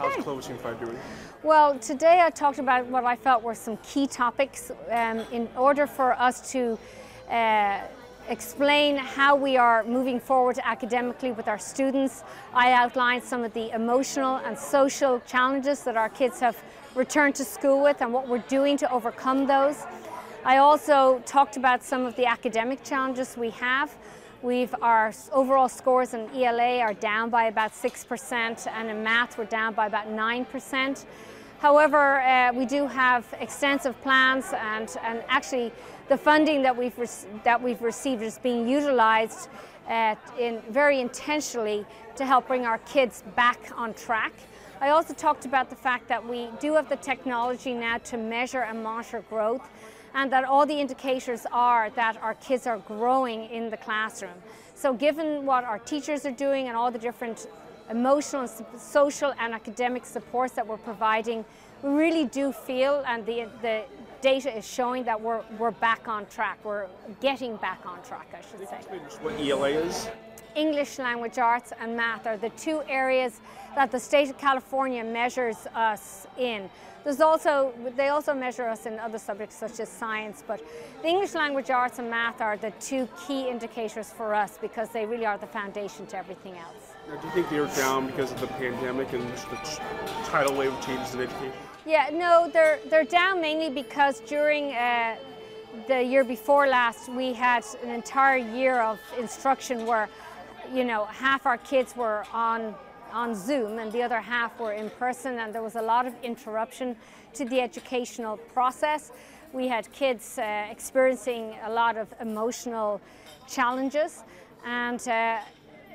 How's Clovis Unified doing? Well, today I talked about what I felt were some key topics um, in order for us to uh, explain how we are moving forward academically with our students. I outlined some of the emotional and social challenges that our kids have returned to school with and what we're doing to overcome those. I also talked about some of the academic challenges we have. We've our overall scores in ELA are down by about 6% and in math we're down by about 9%. However, uh, we do have extensive plans and, and actually the funding that we've, that we've received is being utilized uh, in very intentionally to help bring our kids back on track. I also talked about the fact that we do have the technology now to measure and monitor growth and that all the indicators are that our kids are growing in the classroom. So given what our teachers are doing and all the different emotional, social and academic supports that we're providing, we really do feel and the, the data is showing that we're, we're back on track. We're getting back on track, I should say. What ELA is? English language arts and math are the two areas that the state of California measures us in. There's also, they also measure us in other subjects such as science, but the English language arts and math are the two key indicators for us because they really are the foundation to everything else. Now, do you think they're down because of the pandemic and the tidal wave of changes in education? Yeah, no, they're, they're down mainly because during uh, the year before last, we had an entire year of instruction where, you know, half our kids were on on Zoom and the other half were in person and there was a lot of interruption to the educational process. We had kids uh, experiencing a lot of emotional challenges and uh,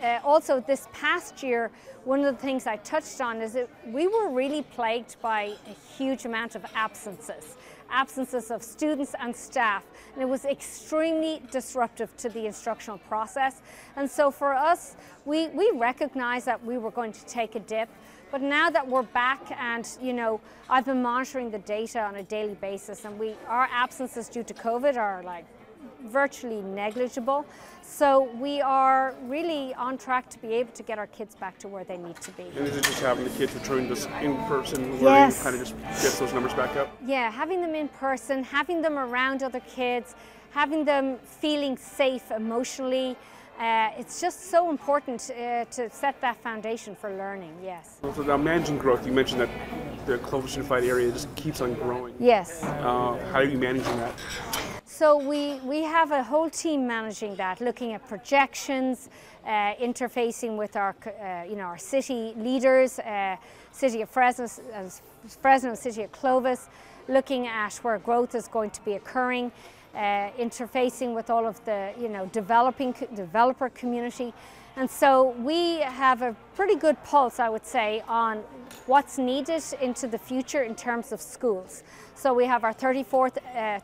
uh, also this past year one of the things I touched on is that we were really plagued by a huge amount of absences absences of students and staff. And it was extremely disruptive to the instructional process. And so for us, we, we recognized that we were going to take a dip. But now that we're back and, you know, I've been monitoring the data on a daily basis and we, our absences due to COVID are like virtually negligible. So we are really on track to be able to get our kids back to where they need to be. And is it just having the kids return to in-person learning yes. kind of just gets those numbers back up? Yeah, having them in person, having them around other kids, having them feeling safe emotionally, uh, it's just so important uh, to set that foundation for learning, yes. So now managing growth, you mentioned that the Clovis Unified area just keeps on growing. Yes. Uh, how are you managing that? So we, we have a whole team managing that, looking at projections, uh, interfacing with our, uh, you know, our city leaders, uh, City of Fresno, Fresno, City of Clovis, looking at where growth is going to be occurring, uh, interfacing with all of the, you know, developing developer community. And so we have a pretty good pulse, I would say, on what's needed into the future in terms of schools. So we have our 34th,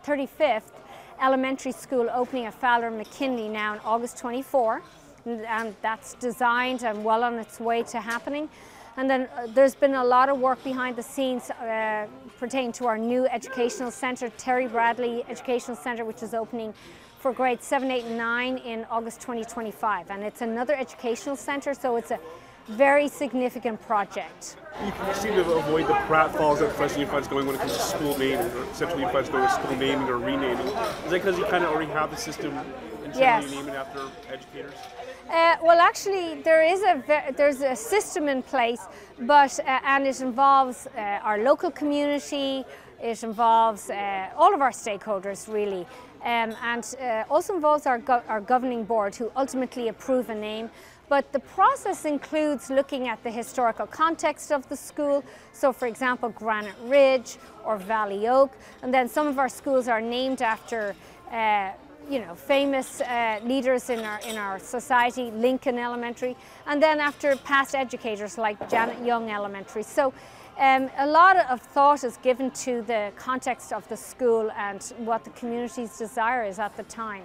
35th uh, elementary school opening at Fowler McKinley now on August 24 and that's designed and well on its way to happening. And then uh, there's been a lot of work behind the scenes uh, pertaining to our new educational centre, Terry Bradley Educational Centre, which is opening for grades 7, 8 and 9 in August 2025. And it's another educational centre, so it's a very significant project. You can seem to avoid the pratfalls that Fresno Unified is going when it comes to school naming, or Central Unified is going with school naming or renaming. Is that because you kind of already have the system internally yes. naming after educators? Uh, well, actually, there is a there's a system in place, but uh, and it involves uh, our local community. It involves uh, all of our stakeholders, really, um, and uh, also involves our go our governing board, who ultimately approve a name. But the process includes looking at the historical context of the school. So for example, Granite Ridge or Valley Oak. And then some of our schools are named after uh, you know, famous uh, leaders in our, in our society, Lincoln Elementary, and then after past educators like Janet Young Elementary. So um, a lot of thought is given to the context of the school and what the community's desire is at the time.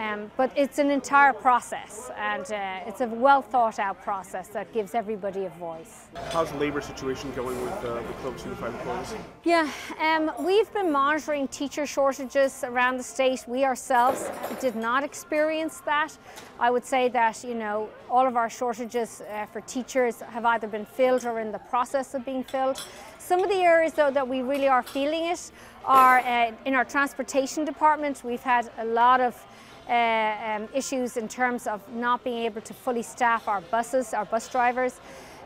Um, but it's an entire process and uh, it's a well thought out process that gives everybody a voice. How's the labour situation going with uh, the Clovis Unified employees? Yeah, um, we've been monitoring teacher shortages around the state. We ourselves did not experience that. I would say that, you know, all of our shortages uh, for teachers have either been filled or in the process of being filled. Some of the areas though that we really are feeling it are uh, in our transportation department. We've had a lot of um, issues in terms of not being able to fully staff our buses, our bus drivers.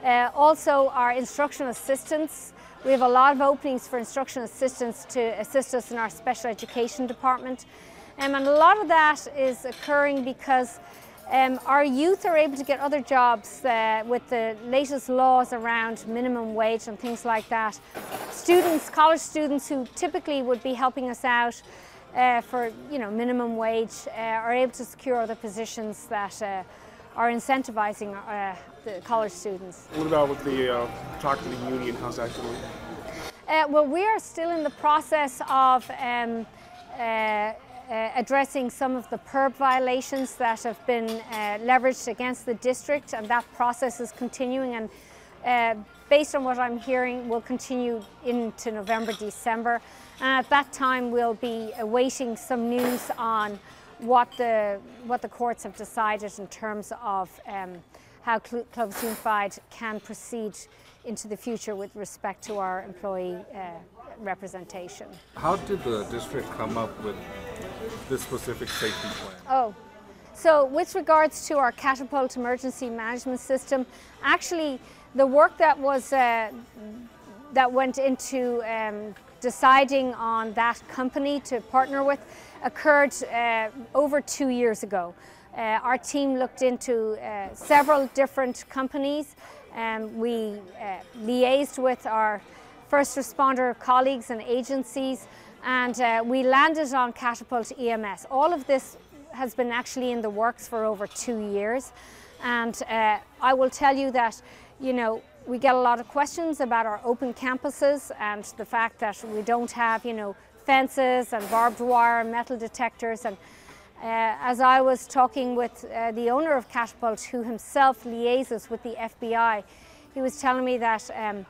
Uh, also our instructional assistants. We have a lot of openings for instructional assistants to assist us in our special education department. Um, and a lot of that is occurring because um, our youth are able to get other jobs uh, with the latest laws around minimum wage and things like that. Students, college students who typically would be helping us out uh, for you know minimum wage uh, are able to secure other positions that uh, are incentivizing uh, the college students. What about with the uh, talk to the union? How's that going? Uh, well, we are still in the process of um, addressing some of the PERB violations that have been leveraged against the district, and that process is continuing. And based on what I'm hearing, will continue into November, December. And at that time, we'll be awaiting some news on what the, what the courts have decided in terms of um, how Clovis Unified can proceed into the future with respect to our employee uh, representation. How did the district come up with this specific safety plan? Oh, so with regards to our catapult emergency management system, actually the work that was uh, that went into um, deciding on that company to partner with occurred uh, over two years ago. Uh, our team looked into uh, several different companies and um, we uh, liaised with our first responder colleagues and agencies and uh, we landed on Catapult EMS. All of this has been actually in the works for over two years and uh, I will tell you that you know, we get a lot of questions about our open campuses and the fact that we don't have, you know, fences and barbed wire, and metal detectors. And uh, as I was talking with uh, the owner of Catapult, who himself liaises with the FBI, he was telling me that, um,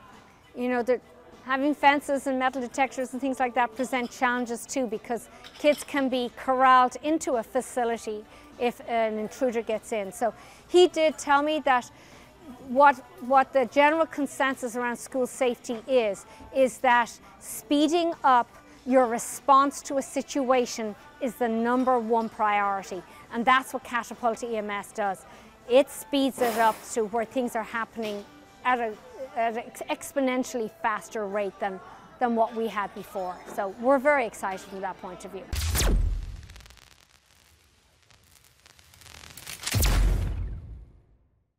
you know, that having fences and metal detectors and things like that present challenges too because kids can be corralled into a facility if an intruder gets in. So he did tell me that what, what the general consensus around school safety is, is that speeding up your response to a situation is the number one priority. And that's what Catapult EMS does. It speeds it up to where things are happening at, a, at an exponentially faster rate than, than what we had before. So we're very excited from that point of view.